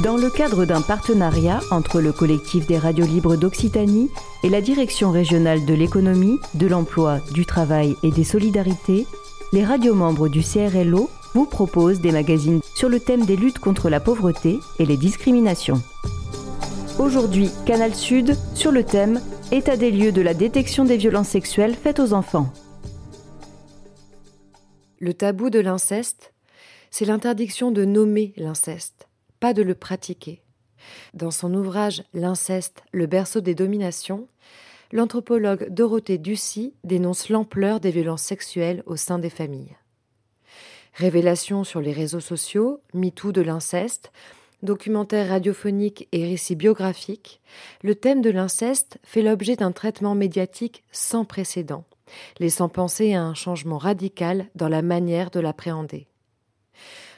Dans le cadre d'un partenariat entre le collectif des radios libres d'Occitanie et la direction régionale de l'économie, de l'emploi, du travail et des solidarités, les radios membres du CRLO vous proposent des magazines sur le thème des luttes contre la pauvreté et les discriminations. Aujourd'hui, Canal Sud sur le thème État des lieux de la détection des violences sexuelles faites aux enfants. Le tabou de l'inceste, c'est l'interdiction de nommer l'inceste, de le pratiquer. Dans son ouvrage L'inceste, le berceau des dominations, l'anthropologue Dorothée Ducy dénonce l'ampleur des violences sexuelles au sein des familles. Révélations sur les réseaux sociaux, MeToo de l'inceste, documentaires radiophoniques et récits biographiques, le thème de l'inceste fait l'objet d'un traitement médiatique sans précédent, laissant penser à un changement radical dans la manière de l'appréhender.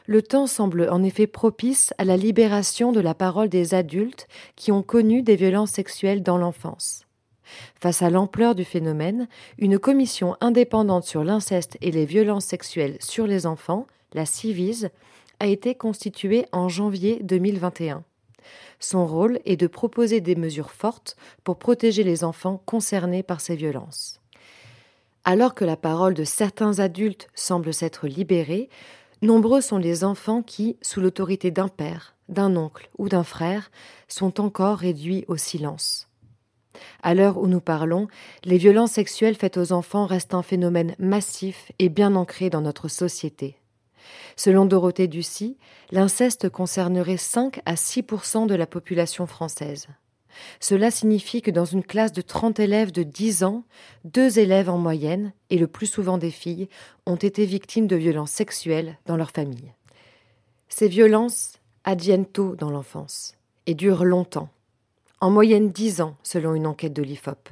Le temps semble en effet propice à la libération de la parole des adultes qui ont connu des violences sexuelles dans l'enfance. Face à l'ampleur du phénomène, une commission indépendante sur l'inceste et les violences sexuelles sur les enfants, la CIVIS, a été constituée en janvier 2021. Son rôle est de proposer des mesures fortes pour protéger les enfants concernés par ces violences. Alors que la parole de certains adultes semble s'être libérée, nombreux sont les enfants qui, sous l'autorité d'un père, d'un oncle ou d'un frère, sont encore réduits au silence. À l'heure où nous parlons, les violences sexuelles faites aux enfants restent un phénomène massif et bien ancré dans notre société. Selon Dorothée Ducy, l'inceste concernerait 5 à 6% de la population française. Cela signifie que dans une classe de 30 élèves de 10 ans, deux élèves en moyenne, et le plus souvent des filles, ont été victimes de violences sexuelles dans leur famille. Ces violences adviennent tôt dans l'enfance et durent longtemps, en moyenne 10 ans selon une enquête de l'IFOP.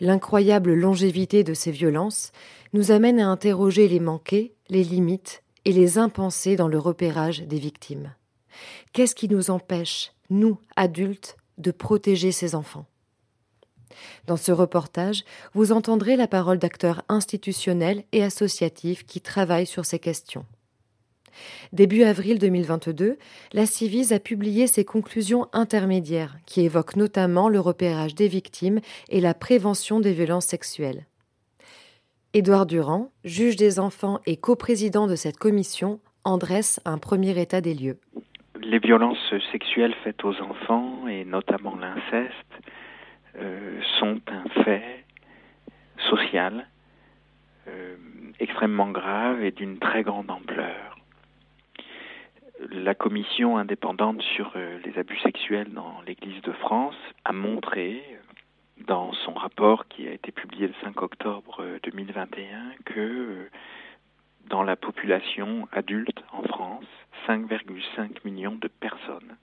L'incroyable longévité de ces violences nous amène à interroger les manqués, les limites et les impensés dans le repérage des victimes. Qu'est-ce qui nous empêche, nous, adultes, de protéger ces enfants Dans ce reportage, vous entendrez la parole d'acteurs institutionnels et associatifs qui travaillent sur ces questions. Début avril 2022, la Civise a publié ses conclusions intermédiaires qui évoquent notamment le repérage des victimes et la prévention des violences sexuelles. Édouard Durand, juge des enfants et coprésident de cette commission, en dresse un premier état des lieux. Les violences sexuelles faites aux enfants, et notamment l'inceste, euh, sont un fait social euh, extrêmement grave et d'une très grande ampleur. La commission indépendante sur euh, les abus sexuels dans l'Église de France a montré dans son rapport qui a été publié le 5 octobre 2021 euh, que dans la population adulte en France, 5,5 millions de personnes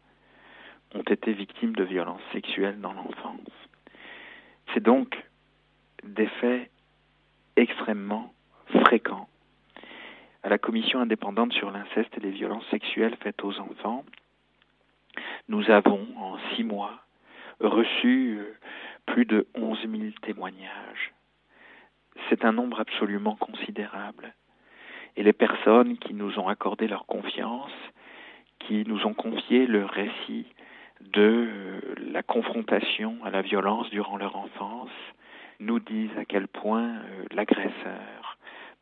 ont été victimes de violences sexuelles dans l'enfance. C'est donc des faits extrêmement fréquents. À la commission indépendante sur l'inceste et les violences sexuelles faites aux enfants, nous avons en six mois reçu euh, plus de 11 000 témoignages. C'est un nombre absolument considérable. Et les personnes qui nous ont accordé leur confiance, qui nous ont confié le récit de la confrontation à la violence durant leur enfance, nous disent à quel point euh, l'agresseur,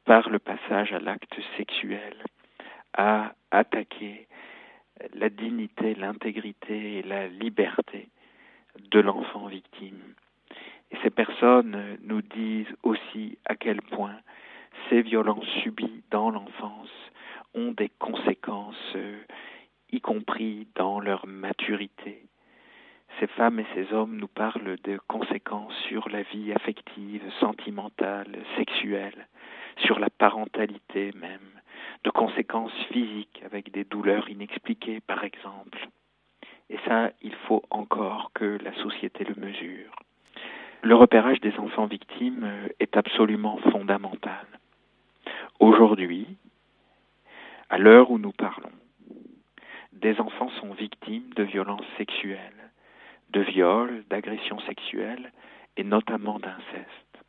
par le passage à l'acte sexuel, a attaqué la dignité, l'intégrité et la liberté de l'enfant victime. Et ces personnes nous disent aussi à quel point ces violences subies dans l'enfance ont des conséquences, y compris dans leur maturité. Ces femmes et ces hommes nous parlent de conséquences sur la vie affective, sentimentale, sexuelle, sur la parentalité même, de conséquences physiques avec des douleurs inexpliquées par exemple. Et ça, il faut encore que la société le mesure. Le repérage des enfants victimes euh, est absolument fondamental. Aujourd'hui, à l'heure où nous parlons, des enfants sont victimes de violences sexuelles, de viols, d'agressions sexuelles et notamment d'inceste.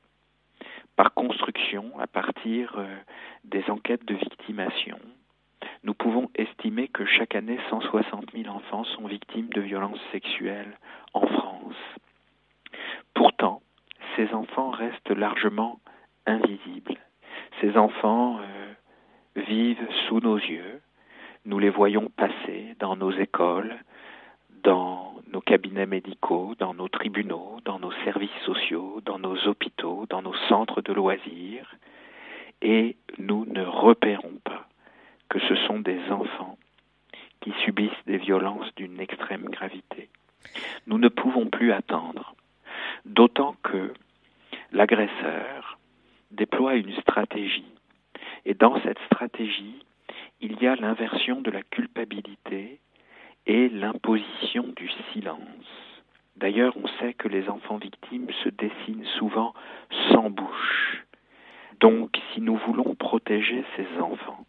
Par construction, à partir euh, des enquêtes de victimation, nous pouvons estimer que chaque année 160 000 enfants sont victimes de violences sexuelles en France. Pourtant, ces enfants restent largement invisibles. Ces enfants euh, vivent sous nos yeux, nous les voyons passer dans nos écoles, dans nos cabinets médicaux, dans nos tribunaux, dans nos services sociaux, dans nos hôpitaux, dans nos centres de loisirs, et nous ne repérons pas que ce sont des enfants qui subissent des violences d'une extrême gravité. Nous ne pouvons plus attendre, d'autant que l'agresseur déploie une stratégie, et dans cette stratégie, il y a l'inversion de la culpabilité et l'imposition du silence. D'ailleurs, on sait que les enfants victimes se dessinent souvent sans bouche. Donc, si nous voulons protéger ces enfants,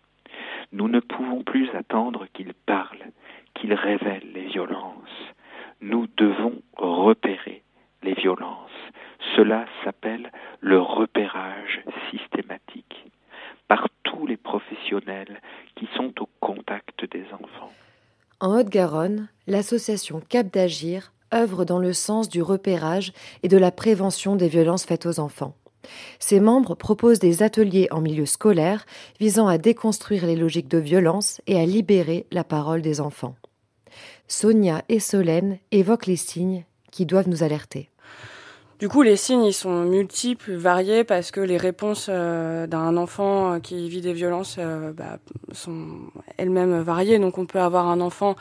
nous ne pouvons plus attendre qu'ils parlent, qu'ils révèlent les violences. Nous devons repérer les violences. Cela s'appelle le repérage systématique par tous les professionnels qui sont au contact des enfants. En Haute-Garonne, l'association Cap d'Agir œuvre dans le sens du repérage et de la prévention des violences faites aux enfants. Ses membres proposent des ateliers en milieu scolaire visant à déconstruire les logiques de violence et à libérer la parole des enfants. Sonia et Solène évoquent les signes qui doivent nous alerter. Du coup, les signes, ils sont multiples, variés, parce que les réponses euh, d'un enfant qui vit des violences euh, bah, sont elles-mêmes variées. Donc, on peut avoir un enfant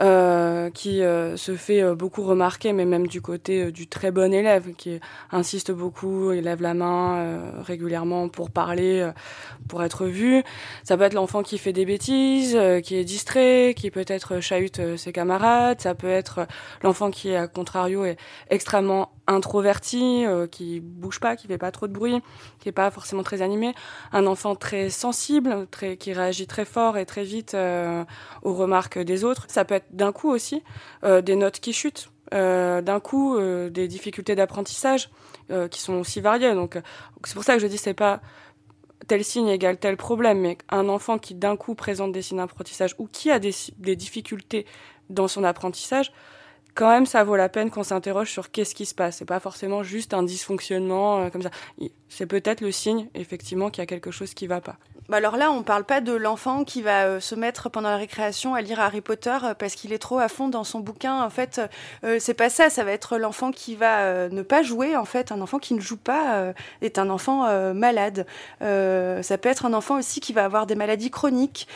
euh, qui euh, se fait euh, beaucoup remarquer, mais même du côté du très bon élève, qui insiste beaucoup, il lève la main régulièrement pour parler, pour être vu. Ça peut être l'enfant qui fait des bêtises, qui est distrait, qui peut-être chahute ses camarades. Ça peut être l'enfant qui, à contrario, est extrêmement introverti, euh, qui bouge pas, qui fait pas trop de bruit, qui est pas forcément très animé, un enfant très sensible, très qui réagit très fort et très vite euh, aux remarques des autres. Ça peut être d'un coup aussi euh, des notes qui chutent, d'un coup des difficultés d'apprentissage qui sont aussi variées. Donc c'est pour ça que je dis c'est pas tel signe égale tel problème, mais un enfant qui d'un coup présente des signes d'apprentissage ou qui a des, difficultés dans son apprentissage, quand même, ça vaut la peine qu'on s'interroge sur qu'est-ce qui se passe. C'est pas forcément juste un dysfonctionnement euh, comme ça. C'est peut-être le signe, effectivement, qu'il y a quelque chose qui va pas. Bah alors là, on parle pas de l'enfant qui va euh, se mettre pendant la récréation à lire Harry Potter euh, parce qu'il est trop à fond dans son bouquin. En fait, euh, c'est pas ça. Ça va être l'enfant qui va ne pas jouer. En fait, un enfant qui ne joue pas est un enfant malade. ça peut être un enfant aussi qui va avoir des maladies chroniques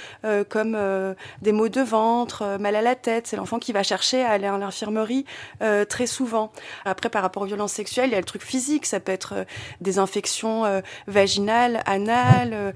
comme des maux de ventre, mal à la tête. C'est l'enfant qui va chercher à aller à l'infirmerie très souvent. Après, par rapport aux violences sexuelles, il y a le truc physique. Ça peut être des infections vaginales, anales.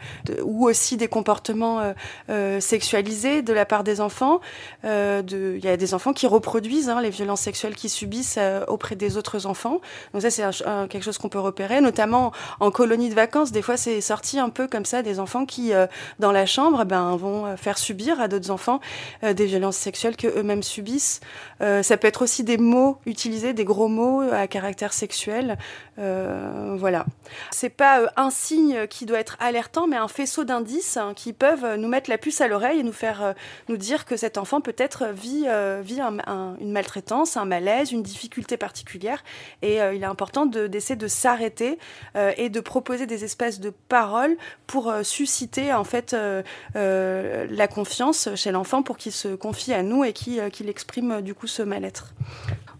Ou aussi des comportements euh, euh, sexualisés de la part des enfants. Euh, il y a des enfants qui reproduisent hein, les violences sexuelles qu'ils subissent auprès des autres enfants. Donc ça, c'est quelque chose qu'on peut repérer, notamment en colonie de vacances. Des fois, c'est sorti un peu comme ça des enfants qui, dans la chambre, ben, vont faire subir à d'autres enfants des violences sexuelles que eux-mêmes subissent. ça peut être aussi des mots utilisés, des gros mots à caractère sexuel. voilà. C'est pas un signe qui doit être alertant, mais un faisceau d'indices hein, qui peuvent nous mettre la puce à l'oreille et nous faire euh, nous dire que cet enfant peut-être vit, euh, vit une maltraitance, un malaise, une difficulté particulière. Et euh, il est important d'essayer de, s'arrêter et de proposer des espaces de parole pour susciter en fait la confiance chez l'enfant pour qu'il se confie à nous et qu'il exprime du coup ce mal-être.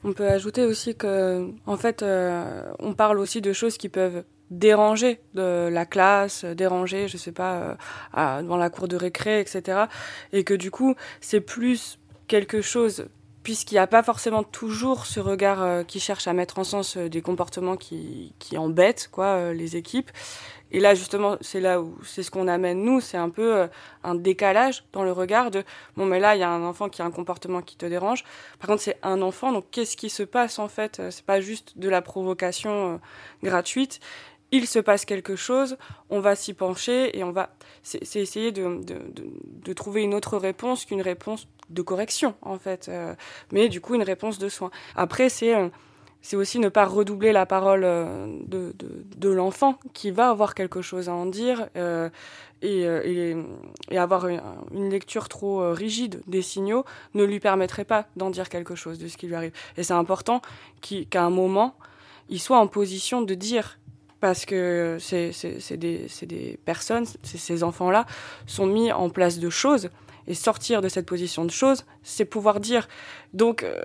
On peut ajouter aussi que, en fait, on parle aussi de choses qui peuvent déranger de la classe, déranger, je sais pas, euh, dans la cour de récré, etc. Et que du coup, c'est plus quelque chose, puisqu'il n'y a pas forcément toujours ce regard euh, qui cherche à mettre en sens euh, des comportements qui, qui embêtent quoi, les équipes. Et là, justement, c'est là où c'est ce qu'on amène nous, c'est un peu un décalage dans le regard de bon, mais là, il y a un enfant qui a un comportement qui te dérange. Par contre, c'est un enfant, donc qu'est-ce qui se passe en fait? C'est pas juste de la provocation gratuite il se passe quelque chose, on va s'y pencher et on va. C'est essayer de, trouver une autre réponse qu'une réponse de correction, en fait. Euh, mais du coup, une réponse de soin. Après, c'est. Euh, aussi ne pas redoubler la parole de, de, l'enfant qui va avoir quelque chose à en dire et, et, avoir une, lecture trop rigide des signaux ne lui permettrait pas d'en dire quelque chose de ce qui lui arrive. Et c'est important qu'à un moment, il soit en position de dire parce que c'est des, personnes, ces enfants-là sont mis en place de choses et sortir de cette position de choses, c'est pouvoir dire. Donc, euh,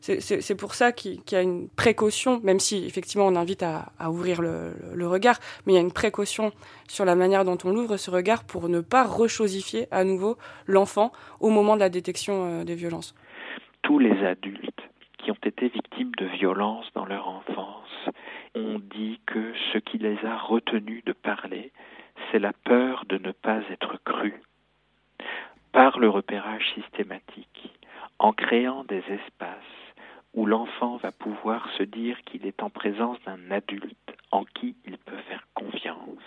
c'est pour ça qu'il y a une précaution, même si effectivement on invite à, ouvrir le, regard, mais il y a une précaution sur la manière dont on ouvre ce regard pour ne pas rechosifier à nouveau l'enfant au moment de la détection euh, des violences. Tous les adultes qui ont été victimes de violences dans leur enfance ont dit que ce qui les a retenus de parler, c'est la peur de ne pas être cru par le repérage systématique, en créant des espaces où l'enfant va pouvoir se dire qu'il est en présence d'un adulte en qui il peut faire confiance,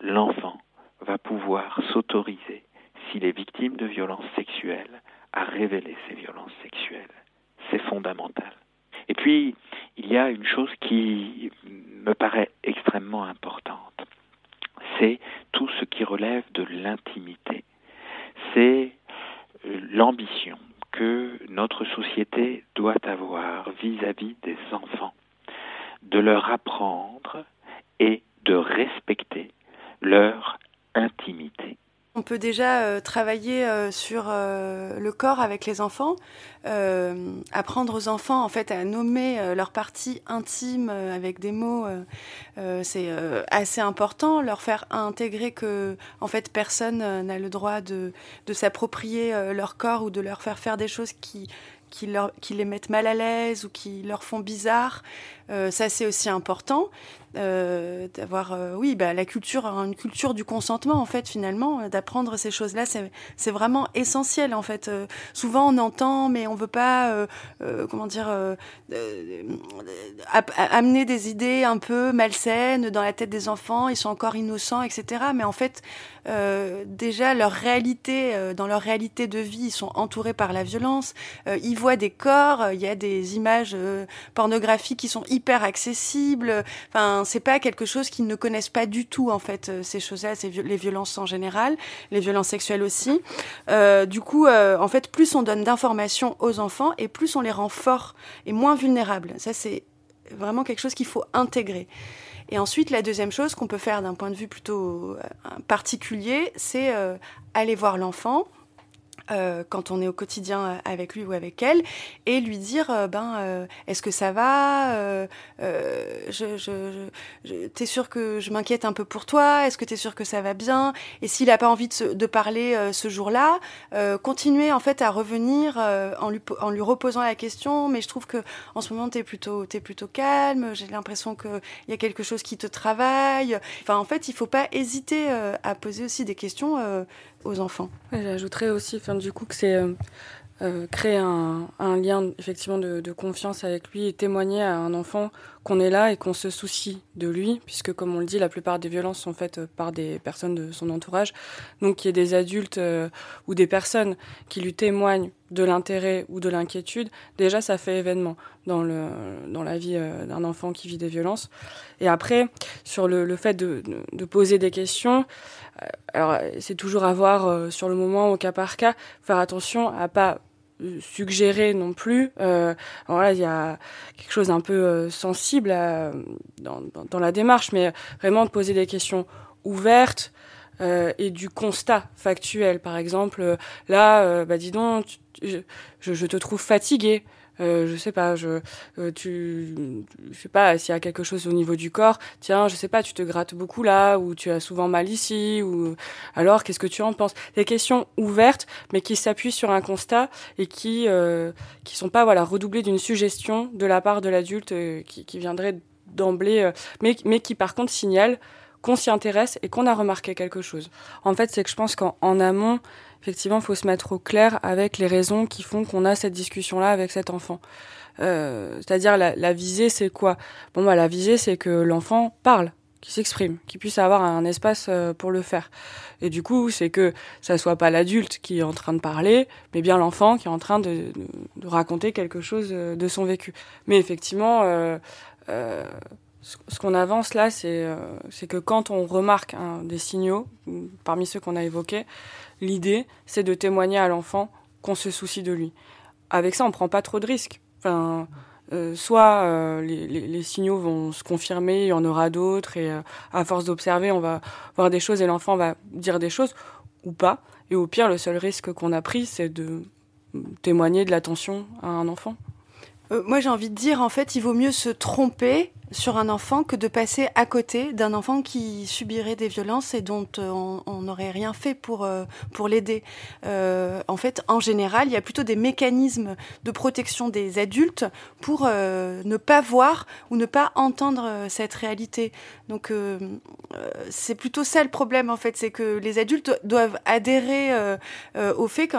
l'enfant va pouvoir s'autoriser, s'il est victime de violences sexuelles, à révéler ses violences. Et puis, il y a une chose qui me paraît extrêmement importante, c'est tout ce qui relève de l'intimité c'est euh, l'ambition que notre société doit avoir vis-à-vis des enfants, de leur apprendre et de respecter leur intimité. Déjà euh, travailler euh, sur euh, le corps avec les enfants, apprendre aux enfants en fait à nommer leurs parties intimes avec des mots. c'est assez important, leur faire intégrer que en fait personne n'a le droit de, de s'approprier leur corps ou de leur faire faire des choses qui qui, leur, qui les mettent mal à l'aise ou qui leur font bizarre. Ça, c'est aussi important. Euh, d'avoir, euh, oui, bah, la culture, une culture du consentement, en fait, finalement, euh, d'apprendre ces choses-là, c'est vraiment essentiel, en fait. souvent, on entend, mais on veut pas, comment dire, amener des idées un peu malsaines dans la tête des enfants, ils sont encore innocents, etc. Mais en fait, déjà, leur réalité, dans leur réalité de vie, ils sont entourés par la violence, ils voient des corps, il y a des images pornographiques qui sont hyper accessibles, enfin, c'est pas quelque chose qu'ils ne connaissent pas du tout en fait euh, ces choses-là, les violences en général, les violences sexuelles aussi. Euh, du coup, euh, en fait, plus on donne d'informations aux enfants et plus on les rend forts et moins vulnérables. Ça, c'est vraiment quelque chose qu'il faut intégrer. Et ensuite, la deuxième chose qu'on peut faire d'un point de vue plutôt particulier, c'est aller voir l'enfant euh, quand on est au quotidien euh, avec lui ou avec elle, et lui dire euh, ben est-ce que ça va je, je, je T'es sûr que je m'inquiète un peu pour toi Est-ce que t'es sûr que ça va bien Et s'il n'a pas envie de, de parler ce jour-là, continuer en fait à revenir en, lui, en lui reposant la question. Mais je trouve que en ce moment t'es plutôt es plutôt calme. J'ai l'impression qu'il y a quelque chose qui te travaille. Enfin en fait il faut pas hésiter à poser aussi des questions enfants. J'ajouterais aussi, du coup, que c'est euh, euh, créer un, lien effectivement de, confiance avec lui et témoigner à un enfant qu'on est là et qu'on se soucie de lui, puisque comme on le dit, la plupart des violences sont faites par des personnes de son entourage. Donc qu'il y ait des adultes euh, ou des personnes qui lui témoignent de l'intérêt ou de l'inquiétude, déjà ça fait événement dans, le, dans la vie d'un enfant qui vit des violences. Et après, sur le, fait de, de, poser des questions, alors c'est toujours à voir sur le moment au cas par cas, faire attention à pas suggérer non plus. Euh, alors là, il y a quelque chose d'un peu euh, sensible dans, dans, la démarche, mais vraiment de poser des questions ouvertes euh, et du constat factuel. Par exemple, là, bah dis donc, je, je, te trouve fatigué. Euh, je sais pas, je, euh, tu, je sais pas s'il y a quelque chose au niveau du corps. Tiens, je sais pas, tu te grattes beaucoup là, ou tu as souvent mal ici, ou alors qu'est-ce que tu en penses? Des questions ouvertes, mais qui s'appuient sur un constat et qui euh, qui sont pas voilà redoublées d'une suggestion de la part de l'adulte euh, qui, qui viendrait d'emblée, mais mais qui par contre signale qu'on s'y intéresse et qu'on a remarqué quelque chose. En fait, c'est que je pense qu'en amont, effectivement, il faut se mettre au clair avec les raisons qui font qu'on a cette discussion-là avec cet enfant. Euh, C'est-à-dire la, visée, c'est quoi? Bon, bah, la visée, c'est que l'enfant parle, qui s'exprime, qui puisse avoir un espace euh, pour le faire. Et du coup, c'est que ça soit pas l'adulte qui est en train de parler, mais bien l'enfant qui est en train de, raconter quelque chose euh, de son vécu. Mais effectivement, ce qu'on avance là, c'est c'est que quand on remarque des signaux, parmi ceux qu'on a évoqués, l'idée, c'est de témoigner à l'enfant qu'on se soucie de lui. Avec ça, on prend pas trop de risques. Enfin, euh, soit euh, les, signaux vont se confirmer, il y en aura d'autres, et euh, à force d'observer, on va voir des choses et l'enfant va dire des choses, ou pas. Et au pire, le seul risque qu'on a pris, c'est de témoigner de l'attention à un enfant. moi, j'ai envie de dire, en fait, il vaut mieux se tromper sur un enfant que de passer à côté d'un enfant qui subirait des violences et dont euh, on n'aurait rien fait pour, euh, pour l'aider. Euh, en fait, en général, il y a plutôt des mécanismes de protection des adultes pour ne pas voir ou ne pas entendre cette réalité. Donc, c'est plutôt ça le problème, en fait, c'est que les adultes doivent adhérer au fait que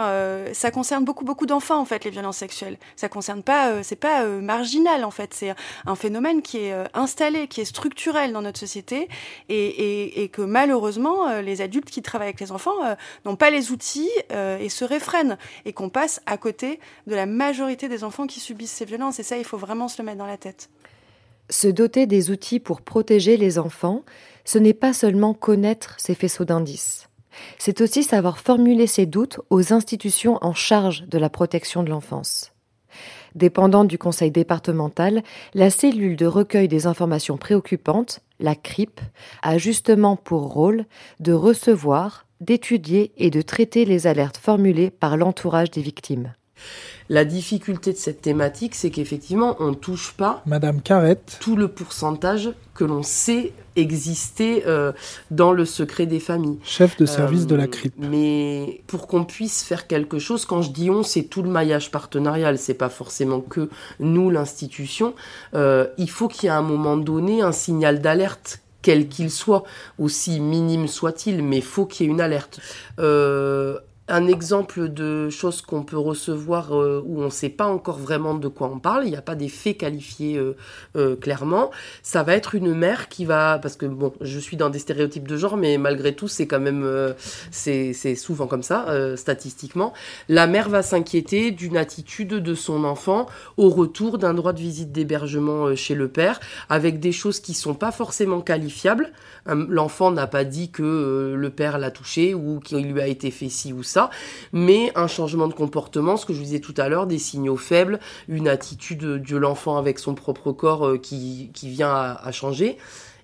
ça concerne beaucoup, beaucoup d'enfants, en fait, les violences sexuelles. Ça concerne pas, c'est pas marginal, en fait, c'est un phénomène qui est installé, qui est structurel dans notre société, et, et, et que malheureusement, euh, les adultes qui travaillent avec les enfants euh, n'ont pas les outils et se réfrènent, et qu'on passe à côté de la majorité des enfants qui subissent ces violences. Et ça, il faut vraiment se le mettre dans la tête. Se doter des outils pour protéger les enfants, ce n'est pas seulement connaître ces faisceaux d'indices. C'est aussi savoir formuler ses doutes aux institutions en charge de la protection de l'enfance. Dépendante du conseil départemental, la cellule de recueil des informations préoccupantes, la CRIP, a justement pour rôle de recevoir, d'étudier et de traiter les alertes formulées par l'entourage des victimes. La difficulté de cette thématique, c'est qu'effectivement, on ne touche pas Madame Carrette. tout le pourcentage que l'on sait exister euh, dans le secret des familles. Chef de service euh, de la CRIP. Mais pour qu'on puisse faire quelque chose, quand je dis on, c'est tout le maillage partenarial, c'est pas forcément que nous, l'institution. Euh, il faut qu'il y ait à un moment donné un signal d'alerte quel qu'il soit, aussi minime soit-il, mais faut qu'il y ait une alerte. Euh, un exemple de choses qu'on peut recevoir euh, où on ne sait pas encore vraiment de quoi on parle, il n'y a pas des faits qualifiés euh, euh, clairement, ça va être une mère qui va, parce que bon, je suis dans des stéréotypes de genre, mais malgré tout, c'est quand même, c'est souvent comme ça, statistiquement, la mère va s'inquiéter d'une attitude de son enfant au retour d'un droit de visite d'hébergement chez le père, avec des choses qui sont pas forcément qualifiables. L'enfant n'a pas dit que le père l'a touché ou qu'il lui a été fait ci ou ça, mais un changement de comportement, ce que je vous disais tout à l'heure, des signaux faibles, une attitude de l'enfant avec son propre corps euh, qui, vient à changer.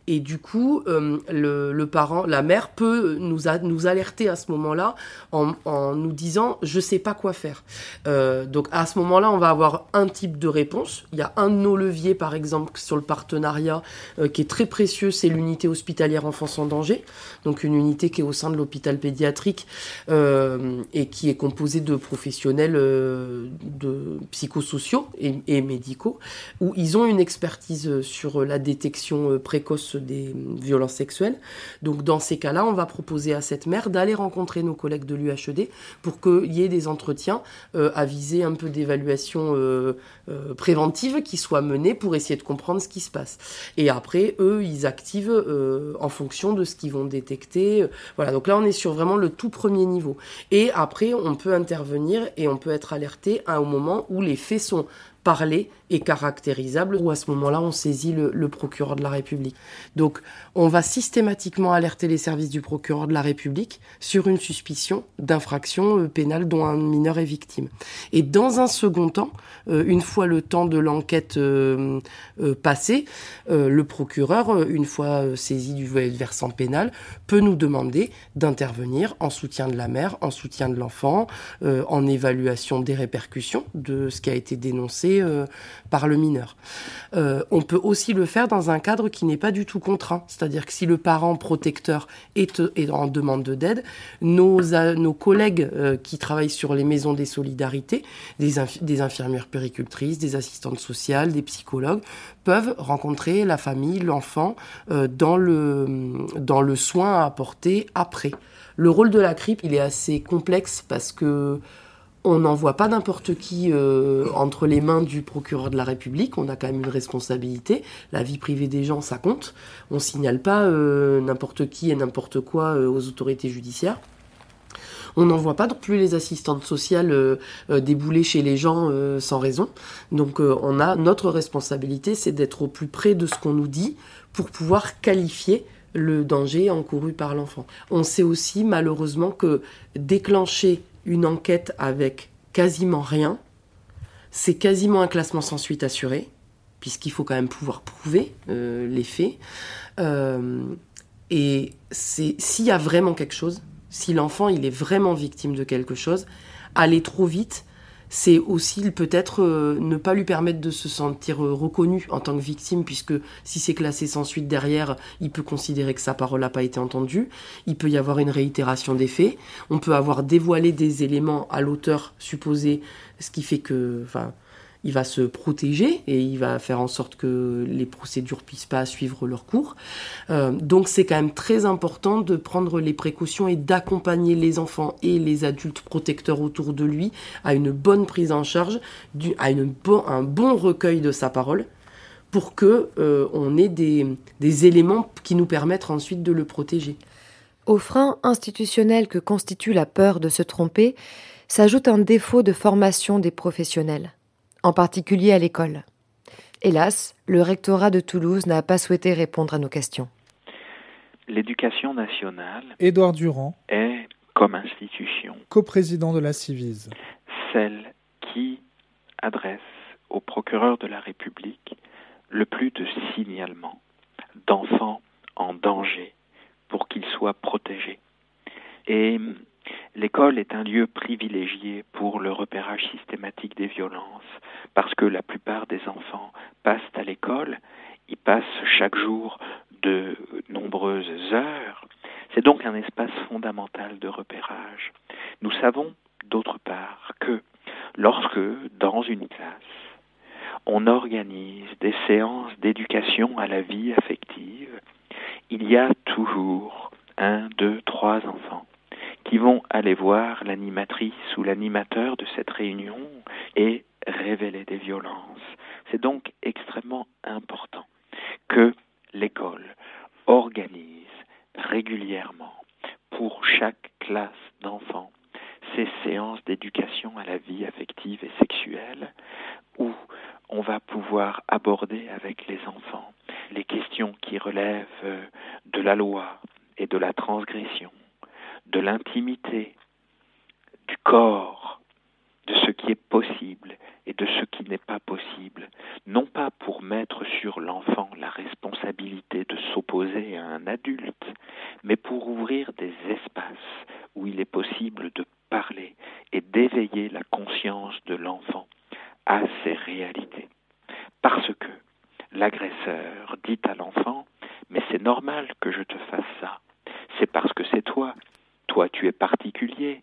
Et du coup, euh, le, parent, la mère peut nous, nous alerter à ce moment-là en, nous disant je sais pas quoi faire. Euh, donc à ce moment-là, on va avoir un type de réponse. Il y a un de nos leviers, par exemple, sur le partenariat euh, qui est très précieux, c'est l'unité hospitalière enfance en danger. Donc une unité qui est au sein de l'hôpital pédiatrique et qui est composée de professionnels de psychosociaux et médicaux, où ils ont une expertise sur la détection précoce des violences sexuelles. Donc dans ces cas-là, on va proposer à cette mère d'aller rencontrer nos collègues de l'UHED pour qu'il y ait des entretiens euh, à viser un peu d'évaluation euh, euh, préventive qui soient menés pour essayer de comprendre ce qui se passe. Et après, eux, ils activent euh, en fonction de ce qu'ils vont détecter. Voilà, donc là, on est sur vraiment le tout premier niveau. Et après, on peut intervenir et on peut être alerté à un moment où les faits sont parlé et caractérisable, ou à ce moment-là, on saisit le, le, procureur de la République. Donc, on va systématiquement alerter les services du procureur de la République sur une suspicion d'infraction euh, pénale dont un mineur est victime. Et dans un second temps, euh, une fois le temps de l'enquête euh, passé, le procureur, une fois saisi du versant pénal, peut nous demander d'intervenir en soutien de la mère, en soutien de l'enfant, en évaluation des répercussions de ce qui a été dénoncé euh, par le mineur. Euh, on peut aussi le faire dans un cadre qui n'est pas du tout contraint, c'est-à-dire que si le parent protecteur est, en demande d'aide, nos, nos collègues euh, qui travaillent sur les maisons des solidarités, des, inf des infirmières péricultrices, des assistantes sociales, des psychologues, peuvent rencontrer la famille, l'enfant, dans, le, dans le soin à apporter après. Le rôle de la CRIP, il est assez complexe parce que on n'envoie pas n'importe qui euh, entre les mains du procureur de la République. On a quand même une responsabilité. La vie privée des gens, ça compte. On signale pas euh, n'importe qui et n'importe quoi euh, aux autorités judiciaires. On n'envoie pas non plus les assistantes sociales débouler chez les gens sans raison. Donc on a notre responsabilité, c'est d'être au plus près de ce qu'on nous dit pour pouvoir qualifier le danger encouru par l'enfant. On sait aussi malheureusement que déclencher une enquête avec quasiment rien, c'est quasiment un classement sans suite assuré, puisqu'il faut quand même pouvoir prouver euh, les faits. Euh, et s'il y a vraiment quelque chose, si l'enfant est vraiment victime de quelque chose, aller trop vite, c'est aussi peut-être euh, ne pas lui permettre de se sentir euh, reconnu en tant que victime, puisque si c'est classé sans suite derrière, il peut considérer que sa parole n'a pas été entendue, il peut y avoir une réitération des faits, on peut avoir dévoilé des éléments à l'auteur supposé, ce qui fait que... il va se protéger et il va faire en sorte que les procédures puissent pas suivre leur cours. Euh, donc c'est quand même très important de prendre les précautions et d'accompagner les enfants et les adultes protecteurs autour de lui à une bonne prise en charge, à un bon recueil de sa parole pour que euh, on ait des, des éléments qui nous permettent ensuite de le protéger. Au frein institutionnel que constitue la peur de se tromper, s'ajoute un défaut de formation des professionnels en particulier à l'école. Hélas, le rectorat de Toulouse n'a pas souhaité répondre à nos questions. L'éducation nationale Édouard Durand est, comme institution, coprésident de la Civise, celle qui adresse au procureur de la République le plus de signalements d'enfants en danger pour qu'ils soient protégés. Et L'école est un lieu privilégié pour le repérage systématique des violences, parce que la plupart des enfants passent à l'école, ils passent chaque jour de nombreuses heures. C'est donc un espace fondamental de repérage. Nous savons, d'autre part, que lorsque, dans une classe, on organise des séances d'éducation à la vie affective, il y a toujours un, deux, trois enfants qui vont aller voir l'animatrice ou l'animateur de cette réunion et révéler des violences. C'est donc extrêmement important que l'école organise régulièrement pour chaque classe d'enfants ces séances d'éducation à la vie affective et sexuelle où on va pouvoir aborder avec les enfants les questions qui relèvent de la loi et de la transgression, de l'intimité, du corps, de ce qui est possible et de ce qui n'est pas possible, non pas pour mettre sur l'enfant la responsabilité de s'opposer à un adulte, mais pour ouvrir des espaces où il est possible de parler et d'éveiller la conscience de l'enfant à ces réalités. Parce que l'agresseur dit à l'enfant, mais c'est normal que je te fasse ça, c'est parce que c'est toi toi tu es particulier,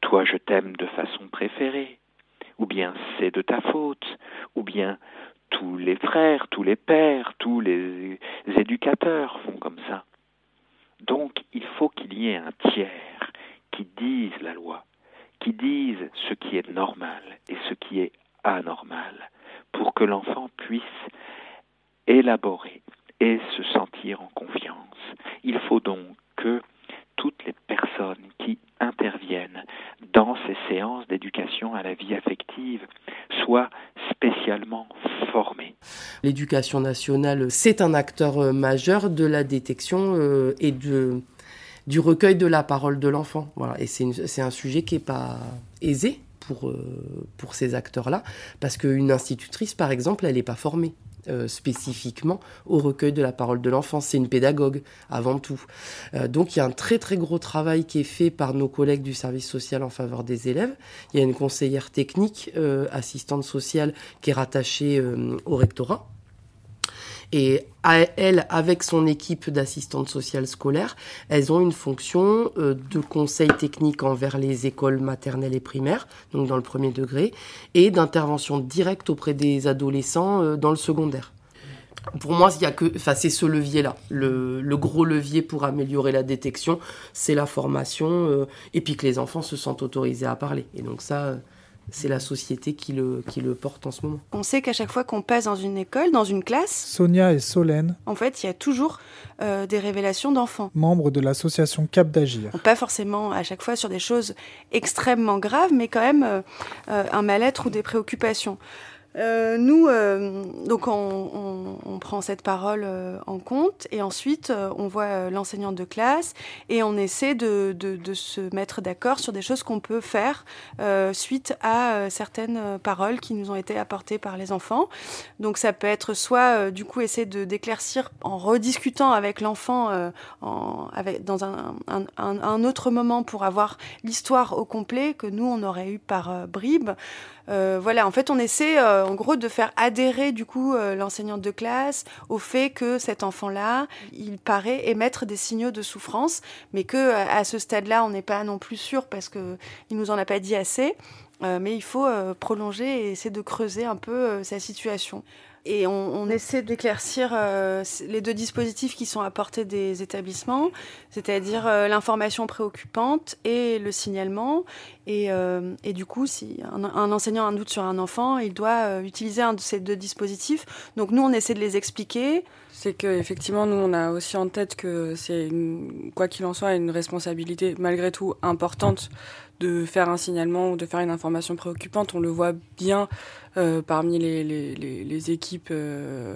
toi je t'aime de façon préférée, ou bien c'est de ta faute, ou bien tous les frères, tous les pères, tous les éducateurs font comme ça. Donc il faut qu'il y ait un tiers qui dise la loi, qui dise ce qui est normal et ce qui est anormal, pour que l'enfant puisse élaborer et se sentir en confiance. Il faut donc que toutes les personnes qui interviennent dans ces séances d'éducation à la vie affective soient spécialement formées. L'éducation nationale, c'est un acteur euh, majeur de la détection euh, et de, du recueil de la parole de l'enfant. Voilà. Et c'est un sujet qui n'est pas aisé pour, euh, pour ces acteurs-là, parce qu'une institutrice, par exemple, elle n'est pas formée. Euh, spécifiquement au recueil de la parole de l'enfant. C'est une pédagogue avant tout. Euh, donc il y a un très très gros travail qui est fait par nos collègues du service social en faveur des élèves. Il y a une conseillère technique, euh, assistante sociale, qui est rattachée au rectorat et elle, avec son équipe d'assistantes sociales scolaires, elles ont une fonction euh, de conseil technique envers les écoles maternelles et primaires, donc dans le premier degré, et d'intervention directe auprès des adolescents euh, dans le secondaire. Pour moi, il y a que, enfin, c'est ce levier-là. Le, gros levier pour améliorer la détection, c'est la formation, euh, et puis que les enfants se sentent autorisés à parler. Et donc ça, c'est la société qui le, qui le porte en ce moment. On sait qu'à chaque fois qu'on passe dans une école, dans une classe, Sonia et Solène, en fait, il y a toujours euh, des révélations d'enfants. membres de l'association Cap d'Agir. Pas forcément à chaque fois sur des choses extrêmement graves, mais quand même euh, euh, un mal-être ou des préoccupations. Euh, nous, euh, donc on, on- on prend cette parole euh, en compte et ensuite euh, on voit euh, l'enseignante de classe et on essaie de, de- de se mettre d'accord sur des choses qu'on peut faire euh, suite à certaines paroles qui nous ont été apportées par les enfants. Donc ça peut être soit du coup essayer de d'éclaircir en rediscutant avec l'enfant en- dans un, un- un- un autre moment pour avoir l'histoire au complet que nous on aurait eu par bribes. Euh, voilà, en fait, on essaie euh, en gros de faire adhérer du coup euh, l'enseignante de classe au fait que cet enfant-là, il paraît émettre des signaux de souffrance, mais que à ce stade-là, on n'est pas non plus sûr parce que il nous en a pas dit assez. Mais il faut prolonger et essayer de creuser un peu sa situation. Et on, essaie d'éclaircir euh, les deux dispositifs qui sont apportés des établissements, c'est-à-dire euh, l'information préoccupante et le signalement. Et, euh, et du coup, si un, un enseignant a un doute sur un enfant, il doit utiliser un de ces deux dispositifs. Donc nous, on essaie de les expliquer. C'est que effectivement, nous, on a aussi en tête que c'est, quoi qu'il en soit, une responsabilité malgré tout importante de faire un signalement ou de faire une information préoccupante. On le voit bien euh, parmi les, équipes euh,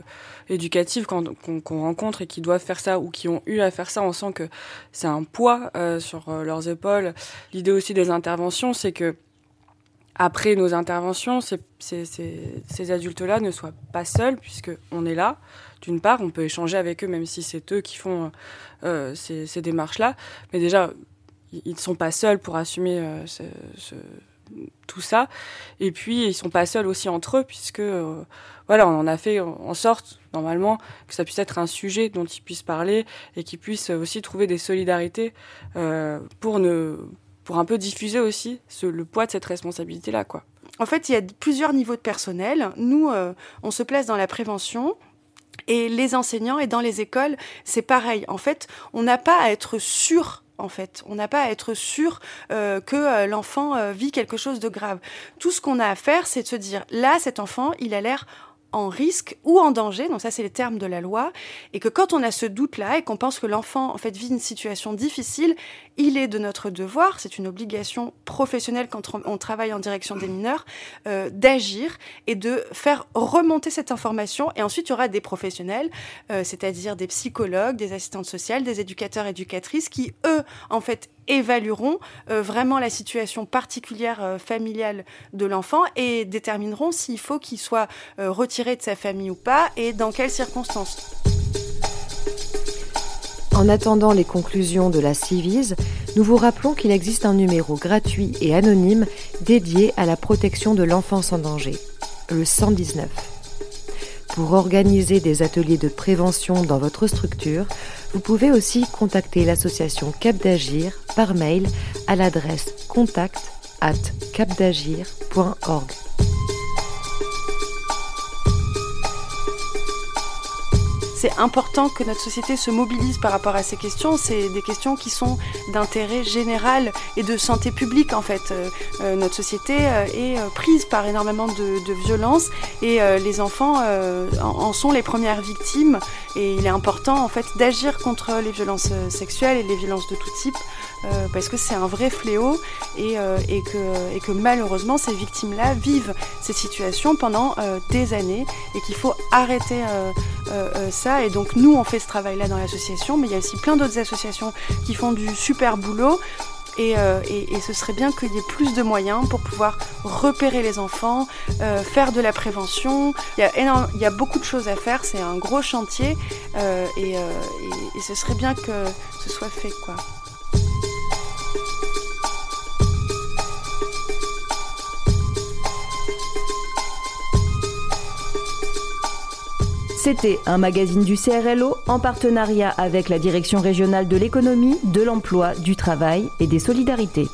éducatives qu'on rencontre et qui doivent faire ça ou qui ont eu à faire ça. On sent que c'est un poids euh, sur leurs épaules. L'idée aussi des interventions, c'est que après nos interventions, ces, adultes-là ne soient pas seuls puisque on est là d'une part, on peut échanger avec eux, même si c'est eux qui font euh, ces, ces démarches-là. Mais déjà, ils ne sont pas seuls pour assumer euh, tout ça. Et puis, ils sont pas seuls aussi entre eux, puisque euh, voilà, on en a fait en sorte, normalement, que ça puisse être un sujet dont ils puissent parler et qu'ils puissent aussi trouver des solidarités euh, pour, ne, pour un peu diffuser aussi le poids de cette responsabilité-là, quoi. En fait, il y a plusieurs niveaux de personnel. Nous, euh, on se place dans la prévention. Et les enseignants et dans les écoles, c'est pareil. En fait, on n'a pas à être sûr. En fait, on n'a pas à être sûr euh, que euh, l'enfant euh, vit quelque chose de grave. Tout ce qu'on a à faire, c'est de se dire là, cet enfant, il a l'air en risque ou en danger, donc ça c'est les termes de la loi, et que quand on a ce doute-là et qu'on pense que l'enfant en fait vit une situation difficile, il est de notre devoir, c'est une obligation professionnelle quand on, travaille en direction des mineurs, euh, d'agir et de faire remonter cette information. Et ensuite il y aura des professionnels, euh, c'est-à-dire des psychologues, des assistantes sociales, des éducateurs, éducatrices, qui eux en fait évalueront euh, vraiment la situation particulière familiale de l'enfant et détermineront s'il faut qu'il soit retiré de sa famille ou pas et dans quelles circonstances. En attendant les conclusions de la Civise, nous vous rappelons qu'il existe un numéro gratuit et anonyme dédié à la protection de l'enfance en danger, le 119. Pour organiser des ateliers de prévention dans votre structure, vous pouvez aussi contacter l'association Cap d'Agir par mail à l'adresse contact at capdagir.org. C'est important que notre société se mobilise par rapport à ces questions. C'est des questions qui sont d'intérêt général et de santé publique en fait. Euh, euh, notre société euh, est prise par énormément de, violences et les enfants en, en sont les premières victimes. Et il est important en fait d'agir contre les violences sexuelles et les violences de tout type euh, parce que c'est un vrai fléau et, euh, et, que, et que malheureusement ces victimes-là vivent cette situation pendant euh, des années et qu'il faut arrêter euh, euh, ça. Et donc nous, on fait ce travail-là dans l'association, mais il y a aussi plein d'autres associations qui font du super boulot. Et, et, et ce serait bien qu'il y ait plus de moyens pour pouvoir repérer les enfants, euh, faire de la prévention. Il y, a énorme, il y a beaucoup de choses à faire, c'est un gros chantier euh, et, et ce serait bien que ce soit fait. quoi. C'était un magazine du CRLO en partenariat avec la Direction régionale de l'économie, de l'emploi, du travail et des solidarités.